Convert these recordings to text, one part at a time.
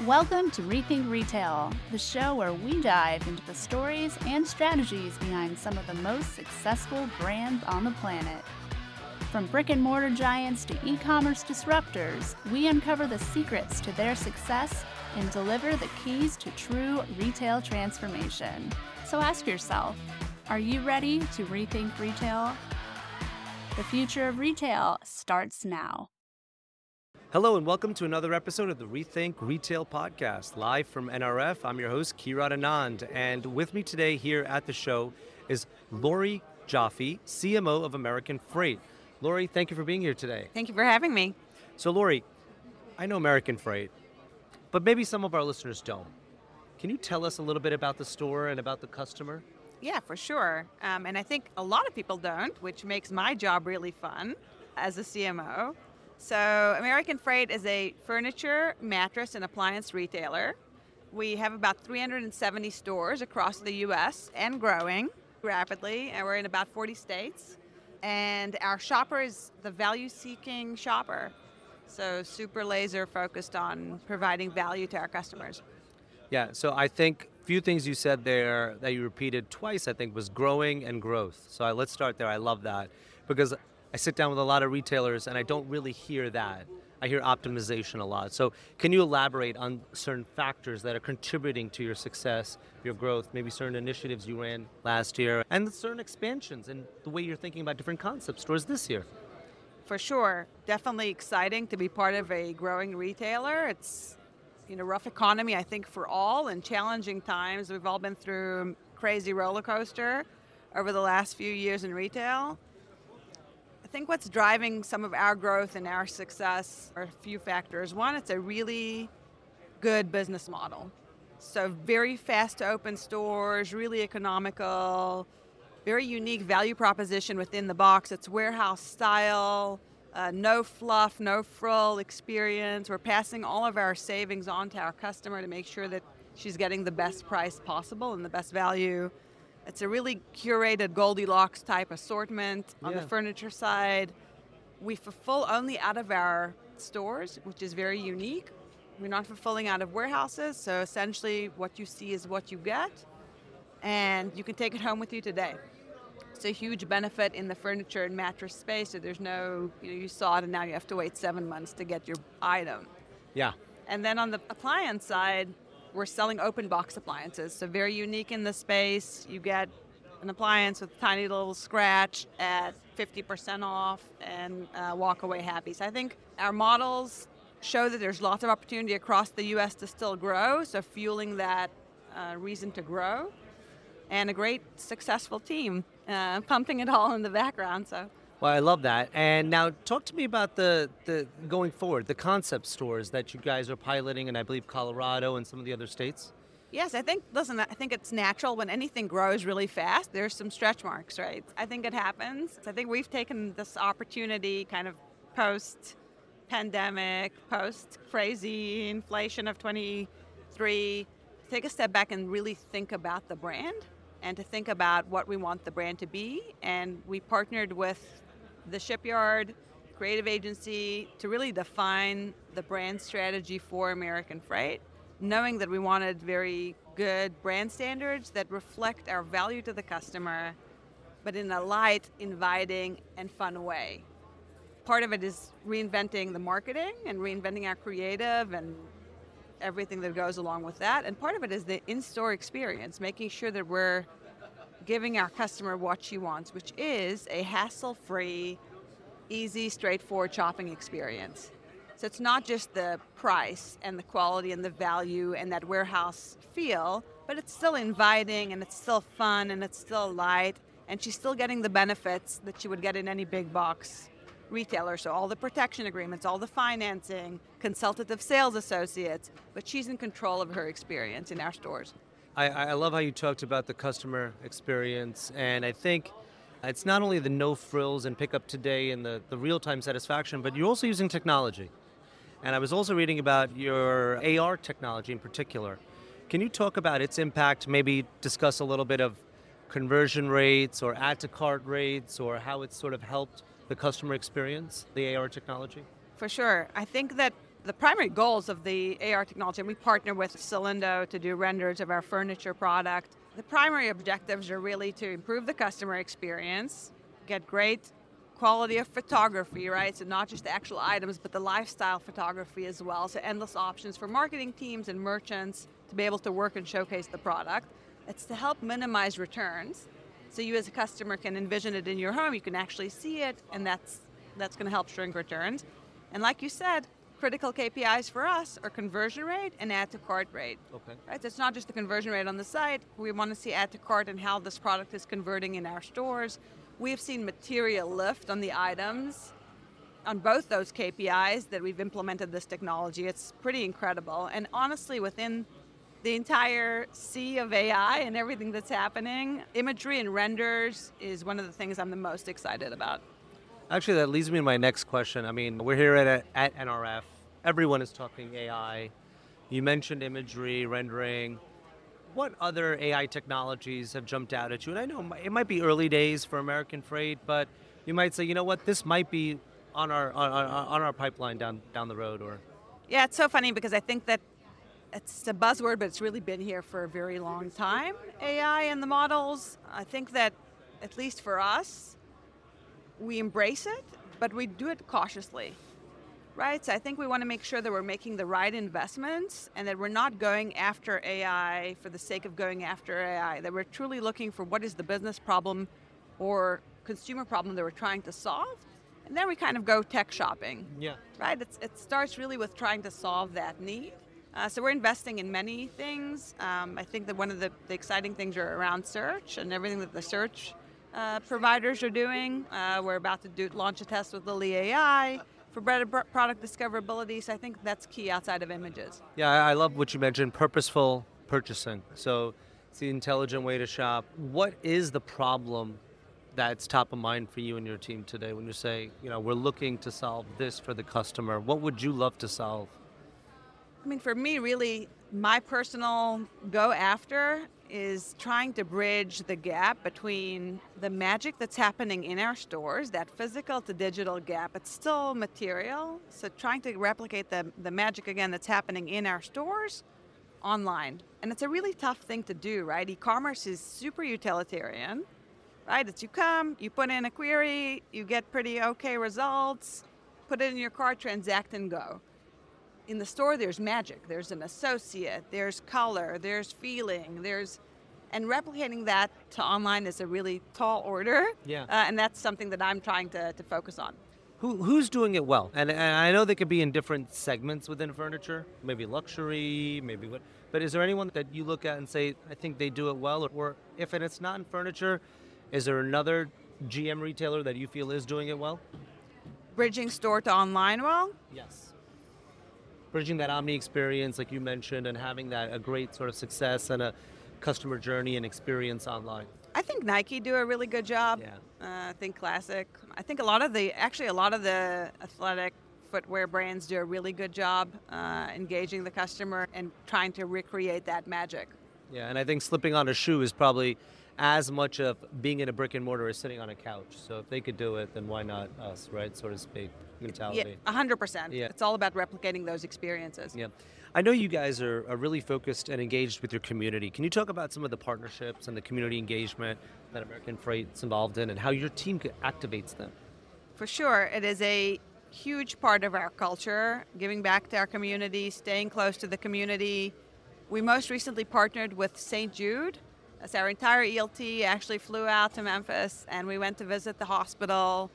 Welcome to Rethink Retail, the show where we dive into the stories and strategies behind some of the most successful brands on the planet. From brick and mortar giants to e commerce disruptors, we uncover the secrets to their success and deliver the keys to true retail transformation. So ask yourself are you ready to rethink retail? The future of retail starts now. Hello, and welcome to another episode of the Rethink Retail Podcast, live from NRF. I'm your host, Kirat Anand, and with me today here at the show is Lauri Joffe, CMO of American Freight. Lauri, thank you for being here today. Thank you for having me. So, Lauri, I know American Freight, but maybe some of our listeners don't. Can you tell us a little bit about the store and about the customer? Yeah, for sure. Um, and I think a lot of people don't, which makes my job really fun as a CMO. So, American Freight is a furniture, mattress, and appliance retailer. We have about 370 stores across the US and growing rapidly, and we're in about 40 states. And our shopper is the value seeking shopper. So, super laser focused on providing value to our customers. Yeah, so I think few things you said there that you repeated twice, I think, was growing and growth. So I, let's start there. I love that because I sit down with a lot of retailers and I don't really hear that. I hear optimization a lot. So, can you elaborate on certain factors that are contributing to your success, your growth, maybe certain initiatives you ran last year, and certain expansions and the way you're thinking about different concept stores this year? For sure. Definitely exciting to be part of a growing retailer. It's you know, rough economy, I think, for all and challenging times. We've all been through crazy roller coaster over the last few years in retail think what's driving some of our growth and our success are a few factors. One, it's a really good business model. So, very fast to open stores, really economical, very unique value proposition within the box. It's warehouse style, uh, no fluff, no frill experience. We're passing all of our savings on to our customer to make sure that she's getting the best price possible and the best value. It's a really curated Goldilocks type assortment on Yeah. the furniture side. We fulfill only out of our stores, which is very unique. We're not fulfilling out of warehouses, so essentially what you see is what you get, and you can take it home with you today. It's a huge benefit in the furniture and mattress space. So there's no, you know, you saw it and now you have to wait seven months to get your item. Yeah. And then on the appliance side, we're selling open box appliances. So very unique in the space. You get an appliance with a tiny little scratch at 50% off and uh, walk away happy. So I think our models show that there's lots of opportunity across the U.S. to still grow. So fueling that uh, reason to grow, and a great successful team uh, pumping it all in the background. So. Well, I love that. And now, talk to me about the, the going forward, the concept stores that you guys are piloting in, I believe, Colorado and some of the other states. Yes, I think, listen, I think it's natural when anything grows really fast, there's some stretch marks, right? I think it happens. I think we've taken this opportunity kind of post pandemic, post crazy inflation of 23, take a step back and really think about the brand and to think about what we want the brand to be. And we partnered with the shipyard creative agency to really define the brand strategy for American Freight, knowing that we wanted very good brand standards that reflect our value to the customer, but in a light, inviting, and fun way. Part of it is reinventing the marketing and reinventing our creative and everything that goes along with that. And part of it is the in store experience, making sure that we're giving our customer what she wants, which is a hassle free, easy, straightforward shopping experience. So it's not just the price and the quality and the value and that warehouse feel, but it's still inviting and it's still fun and it's still light and she's still getting the benefits that she would get in any big box retailer. So all the protection agreements, all the financing, consultative sales associates, but she's in control of her experience in our stores. I, I love how you talked about the customer experience, and I think it's not only the no frills and pickup today and the, the real time satisfaction, but you're also using technology. And I was also reading about your AR technology in particular. Can you talk about its impact, maybe discuss a little bit of conversion rates or add to cart rates or how it's sort of helped the customer experience, the AR technology? For sure. I think that the primary goals of the AR technology, and we partner with Cylindo to do renders of our furniture product. The primary objectives are really to improve the customer experience, get great quality of photography, right? So not just the actual items, but the lifestyle photography as well. So endless options for marketing teams and merchants to be able to work and showcase the product. It's to help minimize returns. So you as a customer can envision it in your home, you can actually see it, and that's that's going to help shrink returns. And like you said, critical KPIs for us are conversion rate and add to cart rate. Okay. Right? So it's not just the conversion rate on the site. We want to see add to cart and how this product is converting in our stores. We've seen material lift on the items on both those KPIs that we've implemented this technology. It's pretty incredible. And honestly, within the entire sea of AI and everything that's happening, imagery and renders is one of the things I'm the most excited about. Actually, that leads me to my next question. I mean, we're here at, at NRF. Everyone is talking AI. You mentioned imagery, rendering what other AI technologies have jumped out at you? And I know it might be early days for American Freight, but you might say, you know what, this might be on our on, on our pipeline down down the road, or yeah, it's so funny because I think that it's a buzzword, but it's really been here for a very long time. AI and the models. I think that at least for us, we embrace it, but we do it cautiously right? So I think we want to make sure that we're making the right investments and that we're not going after AI for the sake of going after AI, that we're truly looking for what is the business problem or consumer problem that we're trying to solve. And then we kind of go tech shopping. Yeah. Right? It's, it starts really with trying to solve that need. Uh, so we're investing in many things. Um, I think that one of the, the, exciting things are around search and everything that the search uh, providers are doing. Uh, we're about to do, launch a test with Lily AI for better product discoverability. So I think that's key outside of images. Yeah, I love what you mentioned purposeful purchasing. So it's the intelligent way to shop. What is the problem that's top of mind for you and your team today when you say, you know, we're looking to solve this for the customer? What would you love to solve? I mean, for me, really, my personal go after is trying to bridge the gap between the magic that's happening in our stores, that physical to digital gap. It's still material, so trying to replicate the, the magic again that's happening in our stores online. And it's a really tough thing to do, right? E commerce is super utilitarian, right? It's you come, you put in a query, you get pretty okay results, put it in your cart, transact, and go in the store there's magic. There's an associate there's color there's feeling there's and replicating that to online is a really tall order. Yeah. Uh, and that's something that i'm trying to, to focus on. Who, who's doing it well? And, and i know they could be in different segments within furniture maybe luxury maybe what but is there anyone that you look at and say i think they do it well or, or if it's not in furniture is there another gm retailer that you feel is doing it well? Bridging store to online well? Yes bridging that omni experience, like you mentioned, and having that a great sort of success and a customer journey and experience online? I think Nike do a really good job. Yeah. Uh, I think Classic. I think a lot of the actually a lot of the athletic footwear brands do a really good job uh, engaging the customer and trying to recreate that magic. Yeah, and I think slipping on a shoe is probably as much of being in a brick and mortar as sitting on a couch. So if they could do it, then why not us, right? So to speak, mentality. Yeah, 100%. Yeah. It's all about replicating those experiences. Yeah. I know you guys are, are really focused and engaged with your community. Can you talk about some of the partnerships and the community engagement that American Freight's involved in and how your team activates them? For sure. It is a huge part of our culture, giving back to our community, staying close to the community. We most recently partnered with St. Jude, so our entire ELT actually flew out to Memphis and we went to visit the hospital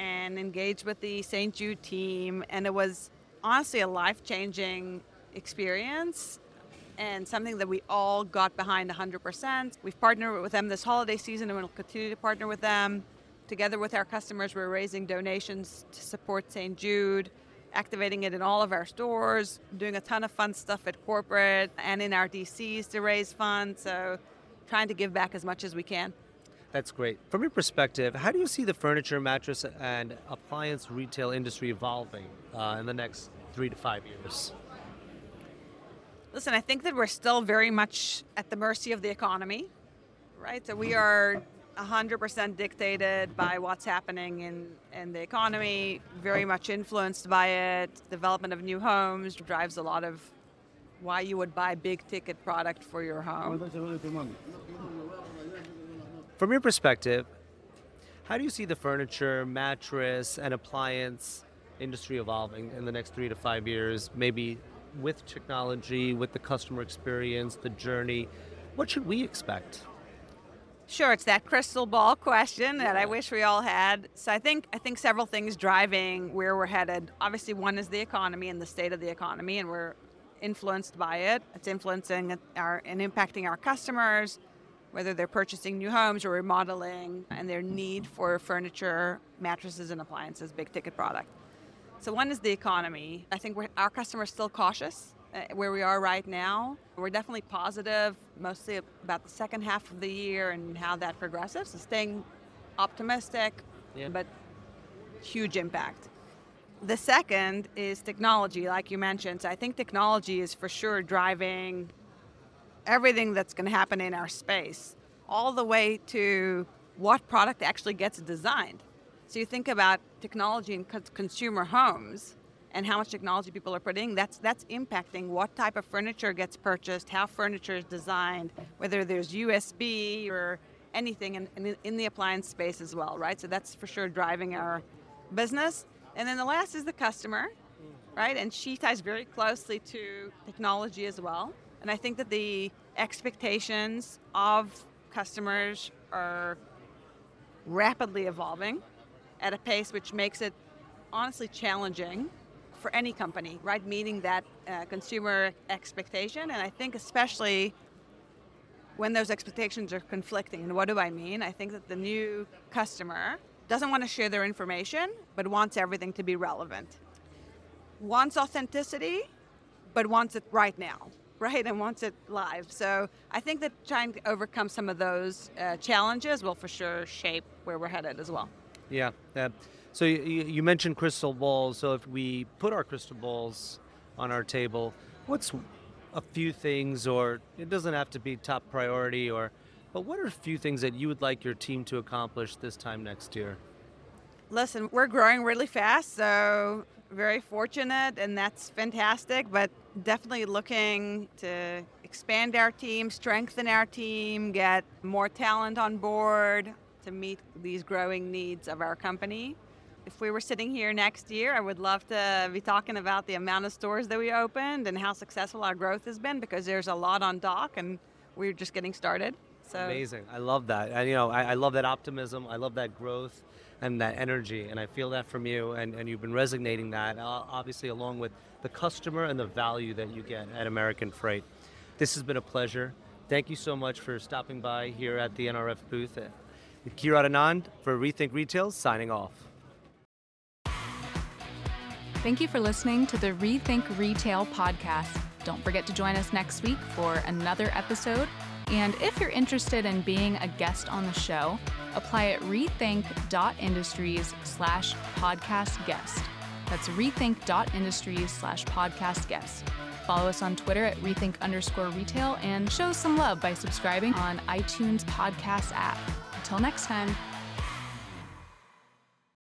and engage with the St. Jude team. And it was honestly a life changing experience and something that we all got behind 100%. We've partnered with them this holiday season and we'll continue to partner with them. Together with our customers, we're raising donations to support St. Jude, activating it in all of our stores, doing a ton of fun stuff at corporate and in our DCs to raise funds. So trying to give back as much as we can. That's great. From your perspective, how do you see the furniture, mattress, and appliance retail industry evolving uh, in the next three to five years? Listen, I think that we're still very much at the mercy of the economy, right? So we are 100% dictated by what's happening in, in the economy, very much influenced by it. Development of new homes drives a lot of why you would buy big ticket product for your home. From your perspective, how do you see the furniture, mattress, and appliance industry evolving in the next three to five years? Maybe with technology, with the customer experience, the journey. What should we expect? Sure, it's that crystal ball question that I wish we all had. So I think I think several things driving where we're headed. Obviously, one is the economy and the state of the economy, and we're influenced by it. It's influencing our and impacting our customers, whether they're purchasing new homes or remodeling, and their need for furniture, mattresses, and appliances, big ticket product. So one is the economy. I think our customers still cautious uh, where we are right now. We're definitely positive, mostly about the second half of the year and how that progresses. So staying optimistic, yeah. but huge impact. The second is technology, like you mentioned. So I think technology is for sure driving everything that's going to happen in our space, all the way to what product actually gets designed. So you think about technology in consumer homes and how much technology people are putting, that's that's impacting what type of furniture gets purchased, how furniture is designed, whether there's USB or anything in, in, in, the appliance space as well, right? So that's for sure driving our business. And then the last is the customer, right? And she ties very closely to technology as well. And I think that the expectations of customers are rapidly evolving at a pace which makes it honestly challenging for any company, right? Meeting that uh, consumer expectation. And I think, especially when those expectations are conflicting. And what do I mean? I think that the new customer doesn't want to share their information, but wants everything to be relevant. Wants authenticity, but wants it right now, right? And wants it live. So I think that trying to overcome some of those uh, challenges will for sure shape where we're headed as well. Yeah. Uh, so you, you mentioned crystal balls. So if we put our crystal balls on our table, what's a few things, or it doesn't have to be top priority, or but what are a few things that you would like your team to accomplish this time next year? Listen, we're growing really fast, so very fortunate, and that's fantastic. But definitely looking to expand our team, strengthen our team, get more talent on board to meet these growing needs of our company if we were sitting here next year, I would love to be talking about the amount of stores that we opened and how successful our growth has been because there's a lot on dock and we're just getting started. So amazing! I love that. And you know, I, I love that optimism. I love that growth and that energy, and I feel that from you. And, and you've been resonating that, uh, obviously, along with the customer and the value that you get at American Freight. This has been a pleasure. Thank you so much for stopping by here at the NRF booth. Kirat Anand for Rethink Retail, signing off. Thank you for listening to the Rethink Retail podcast. Don't forget to join us next week for another episode. And if you're interested in being a guest on the show, apply at rethink.industries slash podcast guest. That's rethink.industries slash podcast guest. Follow us on Twitter at rethink underscore retail and show some love by subscribing on iTunes podcast app. Until next time.